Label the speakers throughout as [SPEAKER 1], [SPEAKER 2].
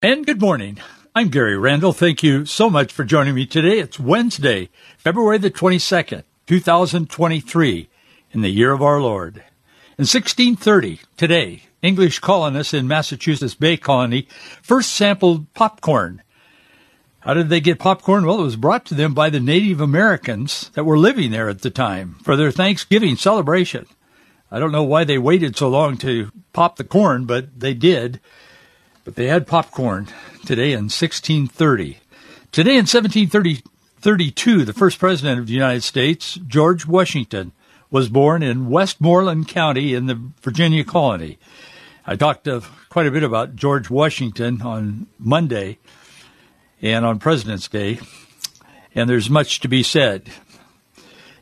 [SPEAKER 1] And good morning. I'm Gary Randall. Thank you so much for joining me today. It's Wednesday, February the 22nd, 2023, in the year of our Lord. In 1630, today, English colonists in Massachusetts Bay Colony first sampled popcorn. How did they get popcorn? Well, it was brought to them by the Native Americans that were living there at the time for their Thanksgiving celebration. I don't know why they waited so long to pop the corn, but they did. But they had popcorn today in 1630. Today in 1732, the first president of the United States, George Washington, was born in Westmoreland County in the Virginia colony. I talked uh, quite a bit about George Washington on Monday and on President's Day, and there's much to be said.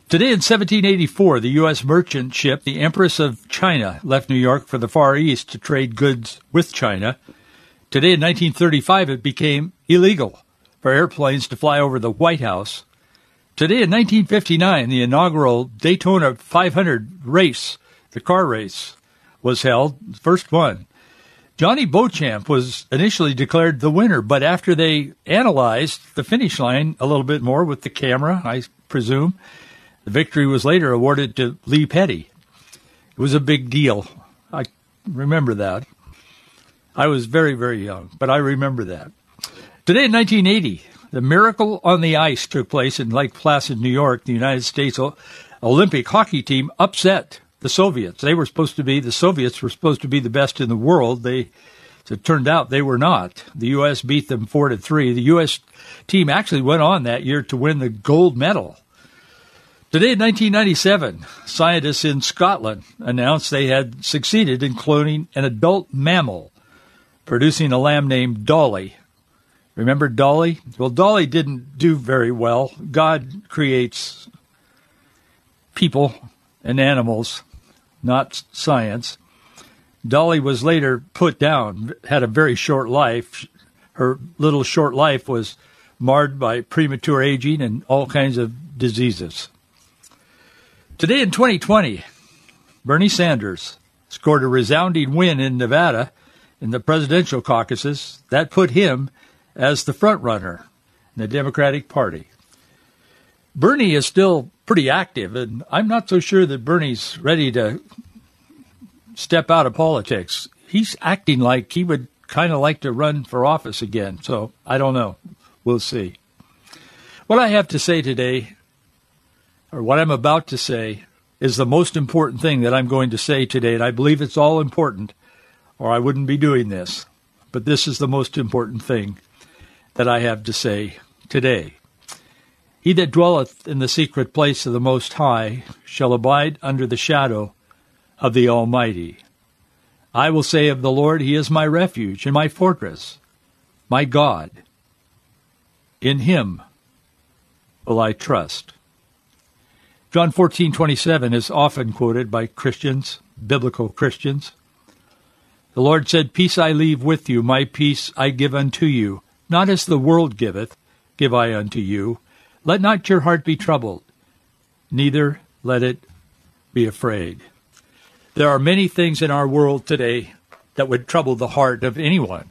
[SPEAKER 1] Today in 1784, the U.S. merchant ship, the Empress of China, left New York for the Far East to trade goods with China. Today in 1935, it became illegal for airplanes to fly over the White House. Today in 1959, the inaugural Daytona 500 race, the car race, was held, first one. Johnny Beauchamp was initially declared the winner, but after they analyzed the finish line a little bit more with the camera, I presume, the victory was later awarded to Lee Petty. It was a big deal. I remember that. I was very, very young, but I remember that. Today in 1980, the Miracle on the Ice took place in Lake Placid, New York. The United States Olympic hockey team upset the Soviets. They were supposed to be, the Soviets were supposed to be the best in the world. They, it turned out they were not. The U.S. beat them four to three. The U.S. team actually went on that year to win the gold medal. Today in 1997, scientists in Scotland announced they had succeeded in cloning an adult mammal producing a lamb named Dolly. Remember Dolly? Well, Dolly didn't do very well. God creates people and animals, not science. Dolly was later put down, had a very short life. Her little short life was marred by premature aging and all kinds of diseases. Today in 2020, Bernie Sanders scored a resounding win in Nevada in the presidential caucuses, that put him as the front runner in the Democratic Party. Bernie is still pretty active, and I'm not so sure that Bernie's ready to step out of politics. He's acting like he would kind of like to run for office again, so I don't know. We'll see. What I have to say today, or what I'm about to say, is the most important thing that I'm going to say today, and I believe it's all important or I wouldn't be doing this. But this is the most important thing that I have to say today. He that dwelleth in the secret place of the Most High shall abide under the shadow of the Almighty. I will say of the Lord, He is my refuge and my fortress, my God. In Him will I trust. John 14:27 is often quoted by Christians, biblical Christians. The Lord said, Peace I leave with you, my peace I give unto you. Not as the world giveth, give I unto you. Let not your heart be troubled, neither let it be afraid. There are many things in our world today that would trouble the heart of anyone.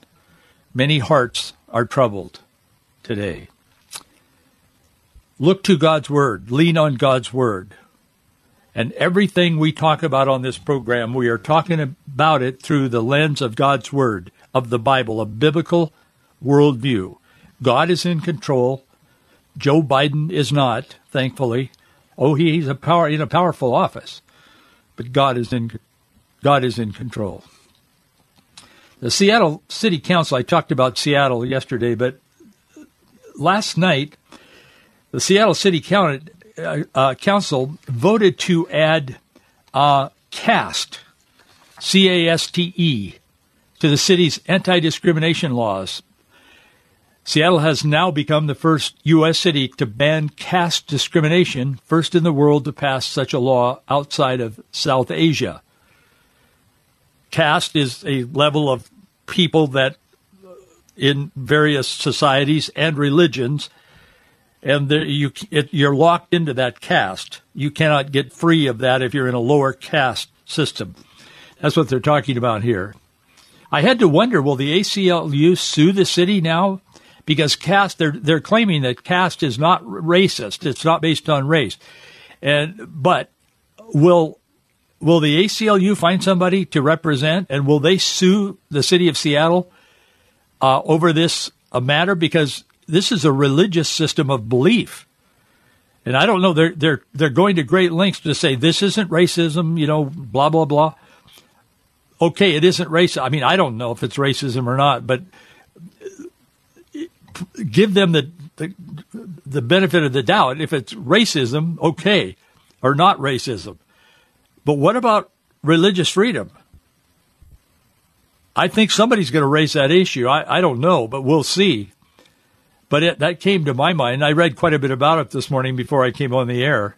[SPEAKER 1] Many hearts are troubled today. Look to God's Word. Lean on God's Word. And everything we talk about on this program, we are talking about it through the lens of God's Word, of the Bible, a biblical worldview. God is in control. Joe Biden is not, thankfully. Oh, he's a power in a powerful office, but God is in God is in control. The Seattle City Council. I talked about Seattle yesterday, but last night the Seattle City Council uh, uh, Council voted to add uh, caste, C A S T E, to to the city's anti discrimination laws. Seattle has now become the first U.S. city to ban caste discrimination, first in the world to pass such a law outside of South Asia. Caste is a level of people that in various societies and religions, and there, you, it, you're locked into that caste. You cannot get free of that if you're in a lower caste system. That's what they're talking about here. I had to wonder, will the ACLU sue the city now because caste they're they're claiming that caste is not racist. It's not based on race. And but will will the ACLU find somebody to represent and will they sue the city of Seattle uh, over this a matter because this is a religious system of belief. And I don't know they're they're they're going to great lengths to say this isn't racism, you know, blah blah blah. Okay, it isn't racism. I mean, I don't know if it's racism or not, but give them the, the, the benefit of the doubt. If it's racism, okay, or not racism. But what about religious freedom? I think somebody's going to raise that issue. I, I don't know, but we'll see. But it, that came to my mind. I read quite a bit about it this morning before I came on the air.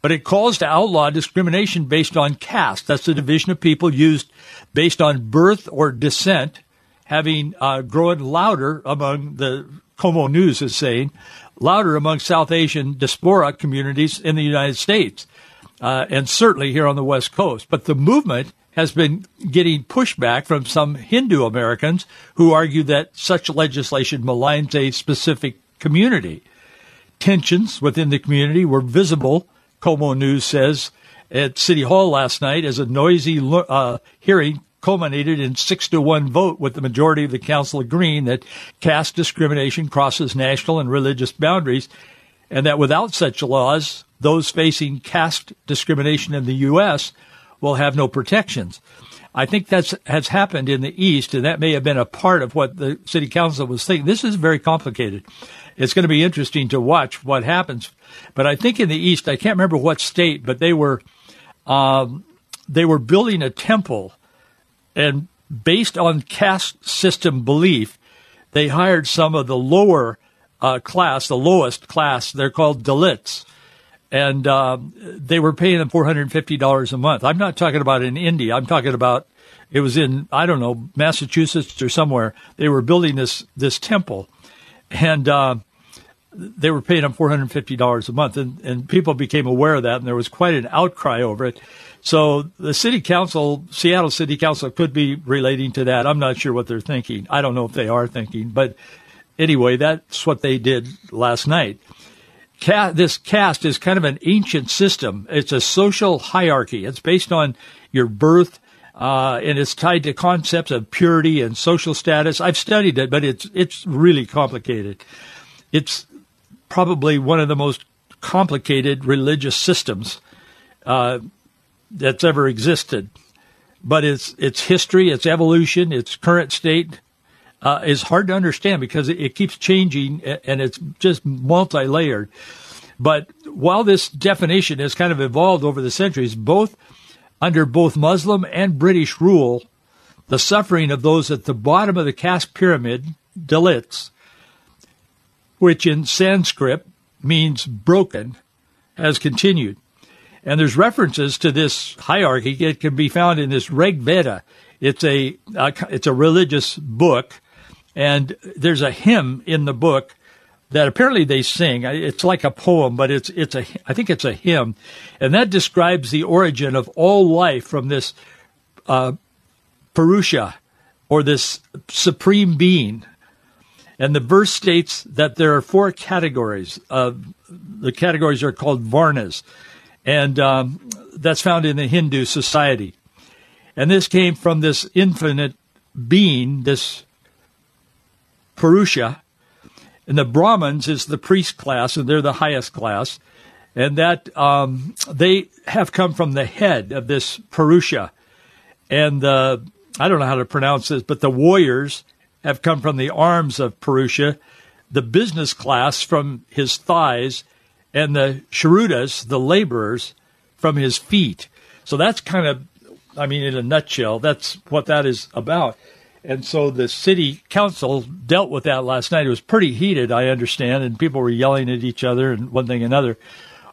[SPEAKER 1] But it calls to outlaw discrimination based on caste. That's the division of people used based on birth or descent having uh, grown louder among the KOMO News is saying, louder among South Asian diaspora communities in the United States, uh, and certainly here on the West Coast. But the movement has been getting pushback from some Hindu Americans who argue that such legislation maligns a specific community. Tensions within the community were visible, KOMO News says, at City Hall last night as a noisy uh, hearing culminated in six to one vote with the majority of the council agreeing that caste discrimination crosses national and religious boundaries and that without such laws, those facing caste discrimination in the U.S. will have no protections. I think that's has happened in the East, and that may have been a part of what the city council was thinking. This is very complicated. It's going to be interesting to watch what happens. But I think in the East, I can't remember what state, but they were um, they were building a temple and based on caste system belief, they hired some of the lower uh, class, the lowest class. They're called Dalits. And um, they were paying them $450 a month. I'm not talking about in India. I'm talking about it was in, I don't know, Massachusetts or somewhere. They were building this, this temple. And uh, they were paying them $450 a month. And, and people became aware of that, and there was quite an outcry over it. So the city council, Seattle City Council, could be relating to that. I'm not sure what they're thinking. I don't know if they are thinking, but anyway, that's what they did last night. This caste is kind of an ancient system. It's a social hierarchy. It's based on your birth, uh, and it's tied to concepts of purity and social status. I've studied it, but it's it's really complicated. It's probably one of the most complicated religious systems. Uh, that's ever existed. But its its history, its evolution, its current state uh, is hard to understand because it, it keeps changing and it's just multi layered. But while this definition has kind of evolved over the centuries, both under both Muslim and British rule, the suffering of those at the bottom of the caste pyramid, Dalits, which in Sanskrit means broken, has continued. And there's references to this hierarchy. It can be found in this Rig Veda. It's a, it's a religious book, and there's a hymn in the book that apparently they sing. It's like a poem, but it's it's a I think it's a hymn, and that describes the origin of all life from this uh, Purusha, or this supreme being. And the verse states that there are four categories. Uh, the categories are called varnas and um, that's found in the Hindu society. And this came from this infinite being, this Purusha. And the Brahmins is the priest class, and they're the highest class. And that um, they have come from the head of this Purusha. And the, I don't know how to pronounce this, but the warriors have come from the arms of Purusha, the business class from his thighs, and the sharudas, the laborers, from his feet. So that's kind of I mean, in a nutshell, that's what that is about. And so the city council dealt with that last night. It was pretty heated, I understand, and people were yelling at each other and one thing another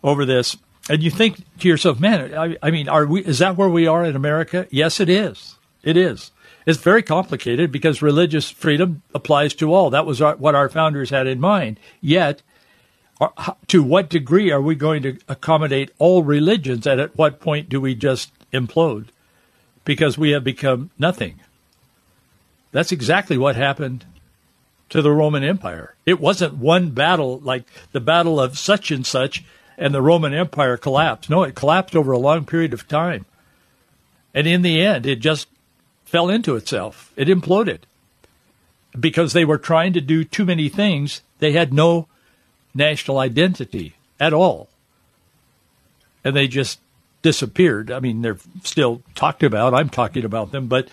[SPEAKER 1] over this. And you think to yourself, man, I, I mean, are we? Is that where we are in America? Yes, it is. It is. It's very complicated because religious freedom applies to all. That was our, what our founders had in mind. Yet, uh, to what degree are we going to accommodate all religions, and at what point do we just implode because we have become nothing? That's exactly what happened to the Roman Empire. It wasn't one battle like the battle of such and such and the Roman Empire collapsed. No, it collapsed over a long period of time. And in the end, it just fell into itself. It imploded because they were trying to do too many things. They had no national identity at all. And they just disappeared. I mean, they're still talked about. I'm talking about them, but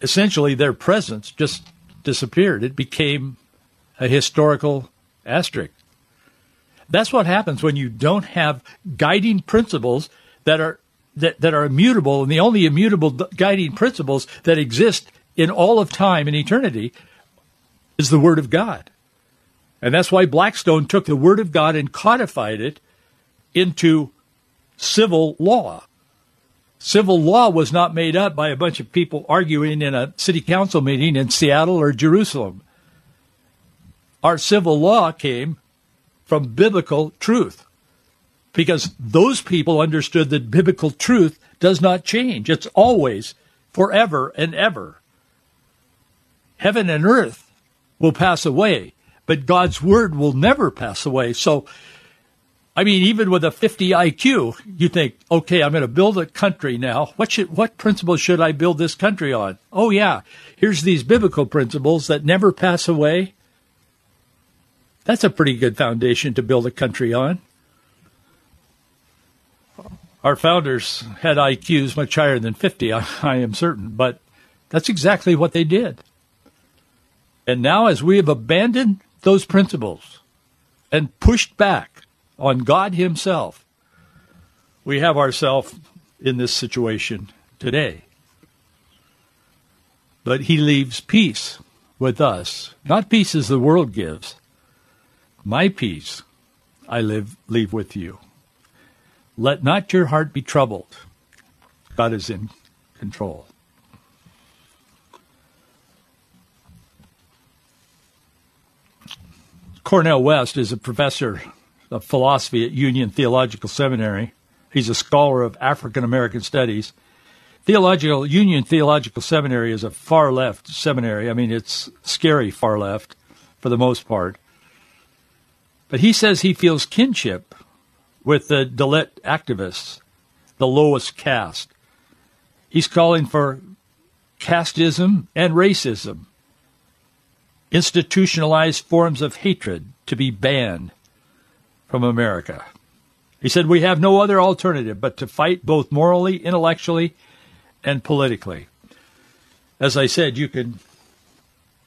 [SPEAKER 1] essentially their presence just disappeared. It became a historical asterisk. That's what happens when you don't have guiding principles that are that, that are immutable, and the only immutable guiding principles that exist in all of time and eternity is the Word of God. And that's why Blackstone took the Word of God and codified it into civil law. Civil law was not made up by a bunch of people arguing in a city council meeting in Seattle or Jerusalem. Our civil law came from biblical truth because those people understood that biblical truth does not change. It's always forever and ever. Heaven and earth will pass away, but God's word will never pass away. So I mean, even with a 50 IQ, you think, okay, I'm going to build a country now. What should, what principles should I build this country on? Oh yeah, here's these biblical principles that never pass away. That's a pretty good foundation to build a country on. Our founders had IQs much higher than 50, I, I am certain, but that's exactly what they did. And now, as we have abandoned those principles and pushed back on God Himself, we have ourselves in this situation today. But He leaves peace with us, not peace as the world gives. My peace I live leave with you. Let not your heart be troubled. God is in control. Cornel West is a professor of philosophy at Union Theological Seminary. He's a scholar of African American studies. Theological Union Theological Seminary is a far left seminary. I mean, it's scary far left for the most part. But he says he feels kinship with the Dalit activists, the lowest caste. He's calling for casteism and racism, institutionalized forms of hatred to be banned from America. He said, We have no other alternative but to fight both morally, intellectually, and politically. As I said, you can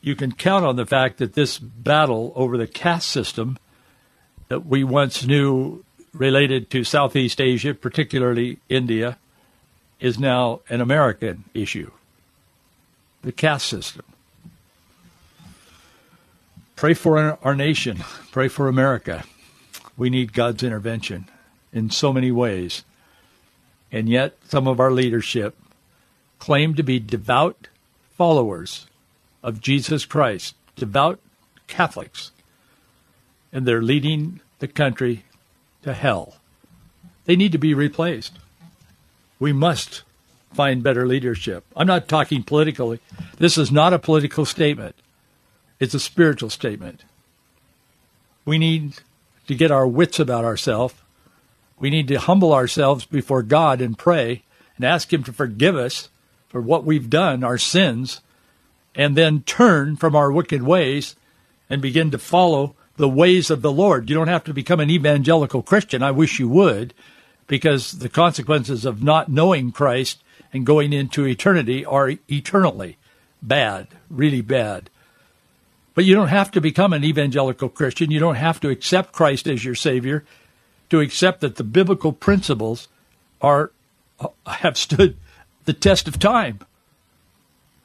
[SPEAKER 1] you can count on the fact that this battle over the caste system that we once knew related to Southeast Asia, particularly India, is now an American issue. The caste system. Pray for our nation. Pray for America. We need God's intervention in so many ways. And yet, some of our leadership claim to be devout followers of Jesus Christ, devout Catholics, and they're leading the country to hell. They need to be replaced. We must find better leadership. I'm not talking politically. This is not a political statement. It's a spiritual statement. We need to get our wits about ourselves. We need to humble ourselves before God and pray and ask Him to forgive us for what we've done, our sins, and then turn from our wicked ways and begin to follow the ways of the Lord. You don't have to become an evangelical Christian. I wish you would, because the consequences of not knowing Christ and going into eternity are eternally bad, really bad. But you don't have to become an evangelical Christian. You don't have to accept Christ as your Savior to accept that the biblical principles are uh, have stood the test of time.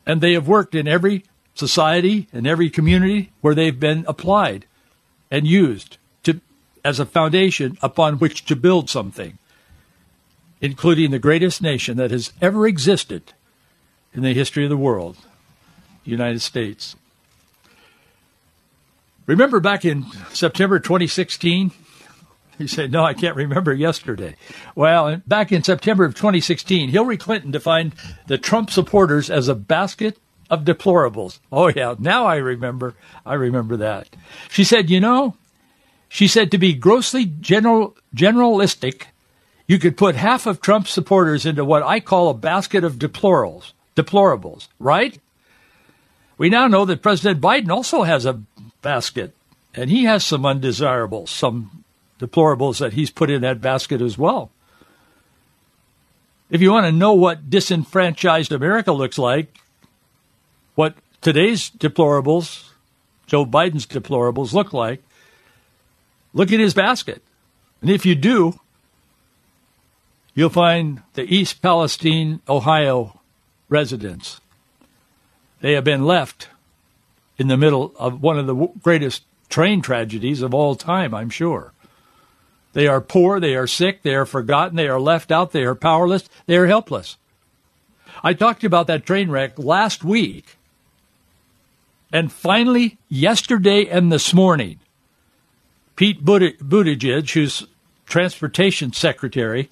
[SPEAKER 1] And they have worked in every society and every community where they've been applied and used to as a foundation upon which to build something, including the greatest nation that has ever existed in the history of the world, the United States. Remember back in September 2016? He said, No, I can't remember yesterday. Well, back in September of 2016, Hillary Clinton defined the Trump supporters as a basket of deplorables. Oh, yeah, now I remember. I remember that. She said, You know, she said to be grossly general, generalistic, you could put half of Trump's supporters into what I call a basket of deplorables. Deplorables, right? We now know that President Biden also has a basket, and he has some undesirables, some deplorables that he's put in that basket as well. If you want to know what disenfranchised America looks like, what today's deplorables, Joe Biden's deplorables, look like, look at his basket. And if you do, you'll find the East Palestine, Ohio residents. They have been left in the middle of one of the greatest train tragedies of all time, I'm sure. They are poor, they are sick, they are forgotten, they are left out, they are powerless, they are helpless. I talked about that train wreck last week. And finally, yesterday and this morning, Pete Buttigieg, who's transportation secretary,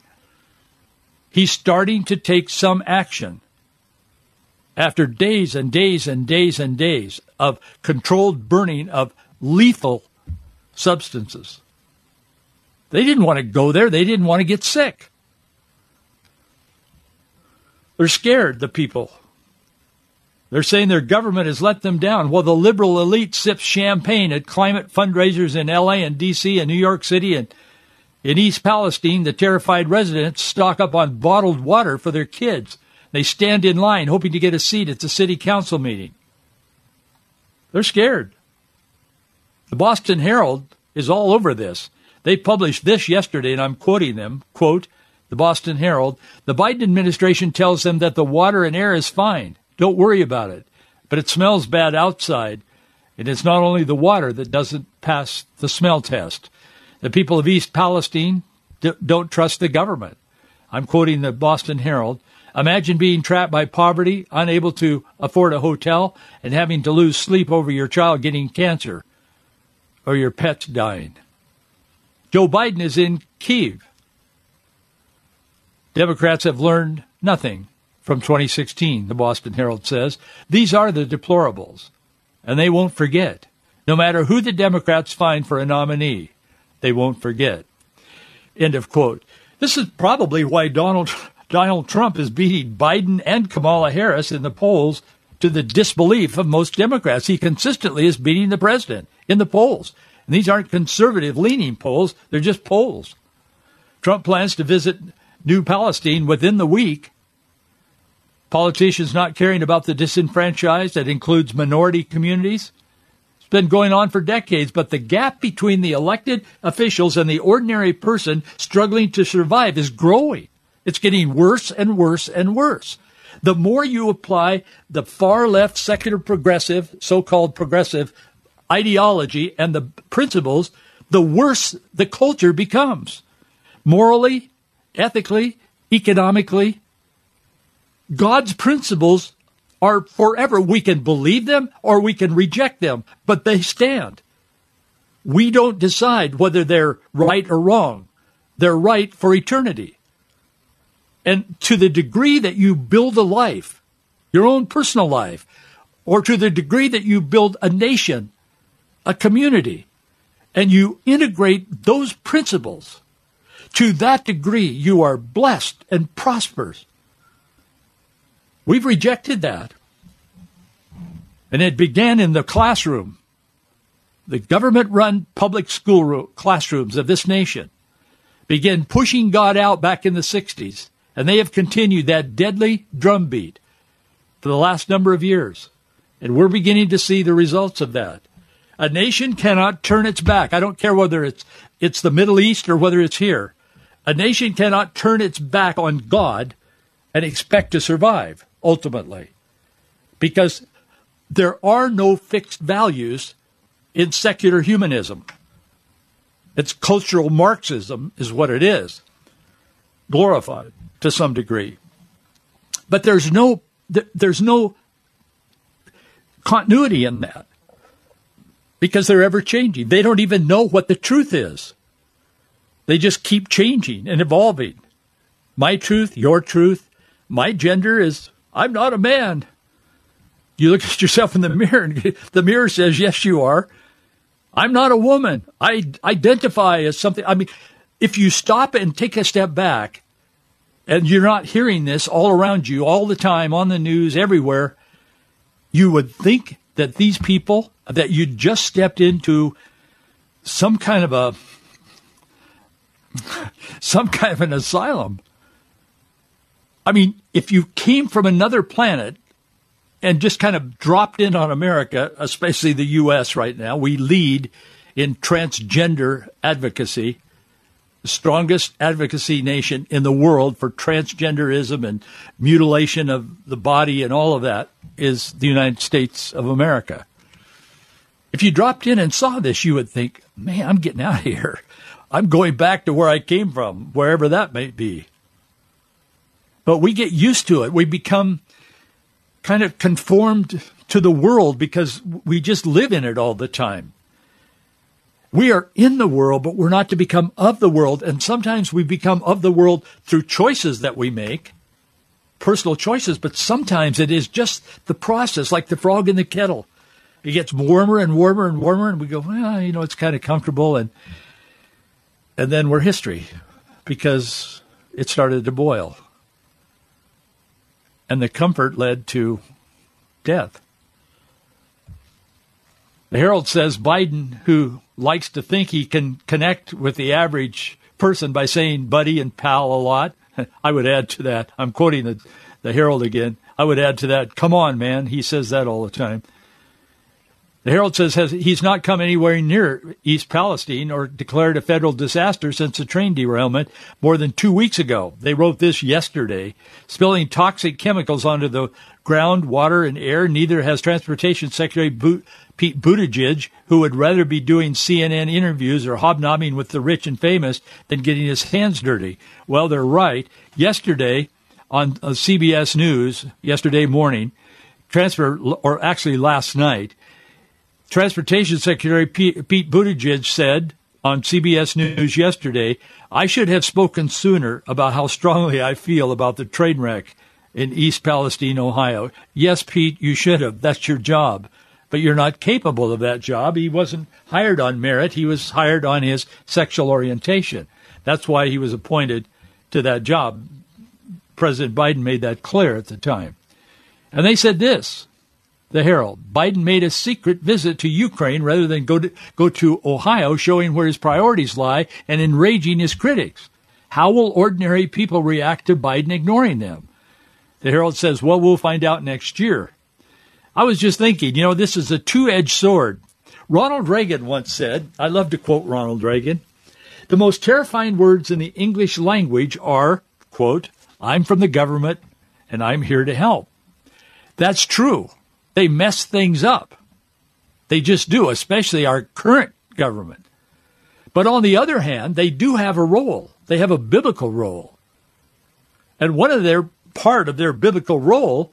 [SPEAKER 1] he's starting to take some action after days and days and days and days of controlled burning of lethal substances. They didn't want to go there. They didn't want to get sick. They're scared, the people. They're saying their government has let them down. While the liberal elite sips champagne at climate fundraisers in LA and DC and New York City and in East Palestine, the terrified residents stock up on bottled water for their kids they stand in line hoping to get a seat at the city council meeting. They're scared. The Boston Herald is all over this. They published this yesterday, and I'm quoting them. Quote, the Boston Herald, the Biden administration tells them that the water and air is fine. Don't worry about it. But it smells bad outside. And it's not only the water that doesn't pass the smell test. The people of East Palestine don't trust the government. I'm quoting the Boston Herald. Imagine being trapped by poverty, unable to afford a hotel, and having to lose sleep over your child getting cancer or your pets dying. Joe Biden is in Kiev. Democrats have learned nothing from 2016, the Boston Herald says. These are the deplorables, and they won't forget. No matter who the Democrats find for a nominee, they won't forget. End of quote. This is probably why Donald Donald Trump is beating Biden and Kamala Harris in the polls to the disbelief of most Democrats. He consistently is beating the president in the polls. And these aren't conservative leaning polls, they're just polls. Trump plans to visit New Palestine within the week. Politicians not caring about the disenfranchised, that includes minority communities. It's been going on for decades, but the gap between the elected officials and the ordinary person struggling to survive is growing. It's getting worse and worse and worse. The more you apply the far left secular progressive, so called progressive ideology and the principles, the worse the culture becomes. Morally, ethically, economically, God's principles are forever. We can believe them or we can reject them, but they stand. We don't decide whether they're right or wrong. They're right for eternity. And to the degree that you build a life, your own personal life, or to the degree that you build a nation, a community, and you integrate those principles, to that degree you are blessed and prosperous. We've rejected that. And it began in the classroom. The government run public school classrooms of this nation began pushing God out back in the 60s and they have continued that deadly drumbeat for the last number of years. And we're beginning to see the results of that. A nation cannot turn its back. I don't care whether it's, it's the Middle East or whether it's here. A nation cannot turn its back on God and expect to survive ultimately. Because there are no fixed values in secular humanism. It's cultural Marxism, is what it is, glorified to some degree. But there's no there's no continuity in that because they're ever changing. They don't even know what the truth is. They just keep changing and evolving. My truth, your truth, my gender is I'm not a man. You look at yourself in the mirror and the mirror says, Yes, you are. I'm not a woman. I identify as something. I mean, if you stop and take a step back and you're not hearing this all around you all the time on the news everywhere, you would think that these people that you just stepped into some kind of a some kind of an asylum. I mean, if you came from another planet and just kind of dropped in on America, especially the U.S. right now. We lead in transgender advocacy, the strongest advocacy nation in the world for transgenderism and mutilation of the body and all of that is the United States of America. If you dropped in and saw this, you would think, man, I'm getting out of here. I'm going back to where I came from, wherever that may be. But we get used to it. We become kind of conformed to the world because we just live in it all the time. We are in the world, but we're not to become of the world. And sometimes we become of the world through choices that we make, personal choices, but sometimes it is just the process, like the frog in the kettle. It gets warmer and warmer and warmer, and we go, well, you know, it's kind of comfortable, and and then we're history because it started to boil and the comfort led to death. The Herald says Biden, who likes to think he can connect with the average person by saying buddy and pal a lot, I would add to that, I'm quoting the, the Herald again, I would add to that, come on, man. He says that all the time. The Herald says has, he's not come anywhere near East Palestine or declared a federal disaster since the train derailment more than two weeks ago. They wrote this yesterday, spilling toxic chemicals onto the ground, water, and air. Neither has Transportation Secretary Pete Buttigieg, who would rather be doing CNN interviews or hobnobbing with the rich and famous than getting his hands dirty. Well, they're right. Yesterday on uh, CBS News, yesterday morning, transfer, or actually last night, Transportation Secretary Pete Buttigieg said on CBS News yesterday, I should have spoken sooner about how strongly I feel about the train wreck in East Palestine, Ohio. Yes, Pete, you should have. That's your job. But you're not capable of that job. He wasn't hired on merit. He was hired on his sexual orientation. That's why he was appointed to that job. President Biden made that clear at the time. And they said this the Herald. Biden made a secret visit to Ukraine rather than go to, go to Ohio, showing where his priorities lie and enraging his critics. How will ordinary people react to Biden ignoring them? The Herald says, well, we'll find out next year. I was just thinking, you know, this is a two edged sword. Ronald Reagan once said, I love to quote Ronald Reagan, the most terrifying words in the English language are, quote, I'm from the government and I'm here to help. That's true. They mess things up. They just do, especially our current government. But on the other hand, they do have a role. They have a biblical role. And one of their part of their biblical role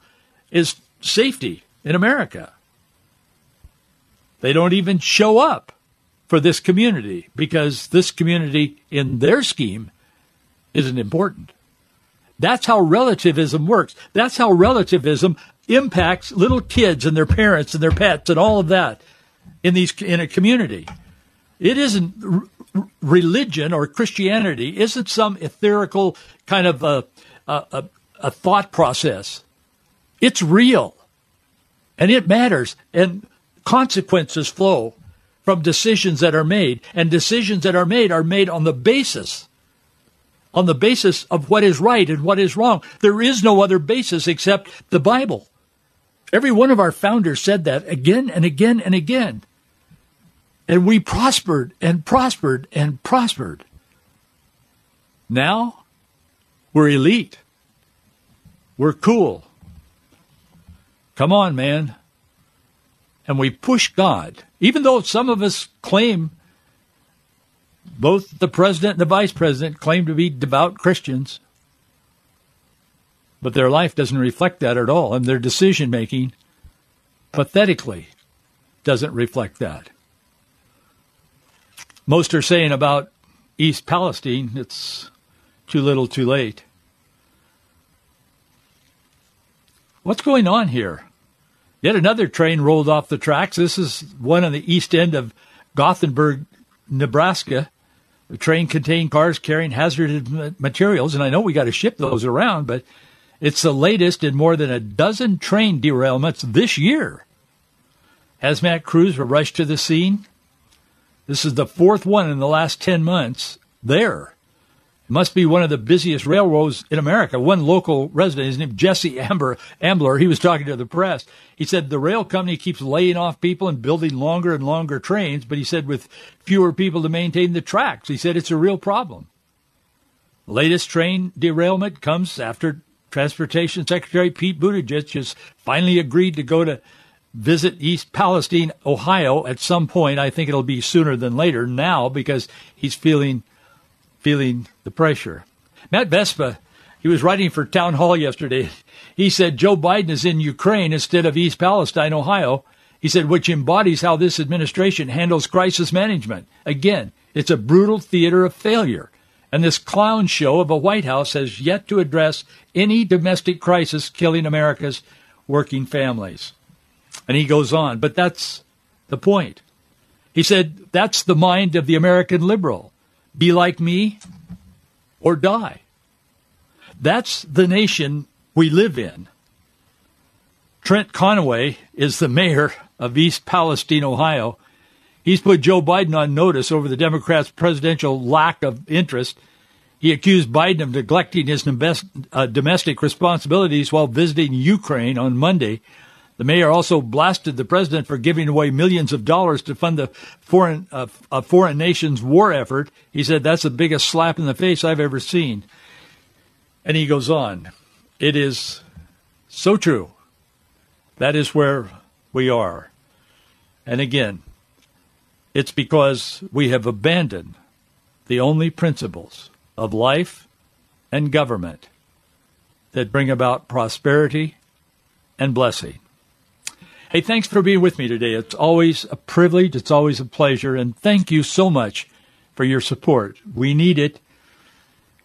[SPEAKER 1] is safety in America. They don't even show up for this community because this community in their scheme isn't important. That's how relativism works. That's how relativism impacts little kids and their parents and their pets and all of that in these in a community. It isn't r- religion or Christianity isn't some etherical kind of a, a, a thought process. It's real, and it matters, and consequences flow from decisions that are made, and decisions that are made are made on the basis on the basis of what is right and what is wrong. There is no other basis except the Bible. Every one of our founders said that again and again and again. And we prospered and prospered and prospered. Now we're elite. We're cool. Come on, man. And we push God, even though some of us claim, both the president and the vice president claim to be devout Christians, but their life doesn't reflect that at all, and their decision making pathetically doesn't reflect that. Most are saying about East Palestine, it's too little too late. What's going on here? Yet another train rolled off the tracks. This is one on the east end of Gothenburg, Nebraska. The train contained cars carrying hazardous materials, and I know we got to ship those around, but it's the latest in more than a dozen train derailments this year. Hazmat crews were rushed to the scene. This is the fourth one in the last 10 months there. Must be one of the busiest railroads in America. One local resident, his name Jesse Amber, Ambler, he was talking to the press. He said the rail company keeps laying off people and building longer and longer trains, but he said with fewer people to maintain the tracks. He said it's a real problem. Latest train derailment comes after Transportation Secretary Pete Buttigieg has finally agreed to go to visit East Palestine, Ohio at some point. I think it'll be sooner than later now because he's feeling feeling the pressure. Matt Vespa, he was writing for Town Hall yesterday. He said Joe Biden is in Ukraine instead of East Palestine, Ohio. He said, which embodies how this administration handles crisis management. Again, it's a brutal theater of failure. And this clown show of a White House has yet to address any domestic crisis killing America's working families. And he goes on, but that's the point. He said, that's the mind of the American liberal. Be like me or die. That's the nation we live in. Trent Conaway is the mayor of East Palestine, Ohio. He's put Joe Biden on notice over the Democrats' presidential lack of interest. He accused Biden of neglecting his uh, domestic responsibilities while visiting Ukraine on Monday. The mayor also blasted the president for giving away millions of dollars to fund the foreign uh, a foreign nation's war effort. He said that's the biggest slap in the face I've ever seen. And he goes on, it is so true. That is where we are. And again, it's because we have abandoned the only principles of life and government that bring about prosperity and blessing. Hey, thanks for being with me today. It's always a privilege. It's always a pleasure. And thank you so much for your support. We need it.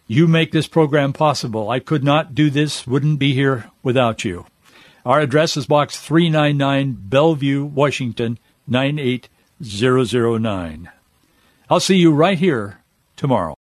[SPEAKER 1] You make this program possible. I could not do this, wouldn't be here without you. Our address is Box 399, Bellevue, Washington, 98009. I'll see you right here tomorrow.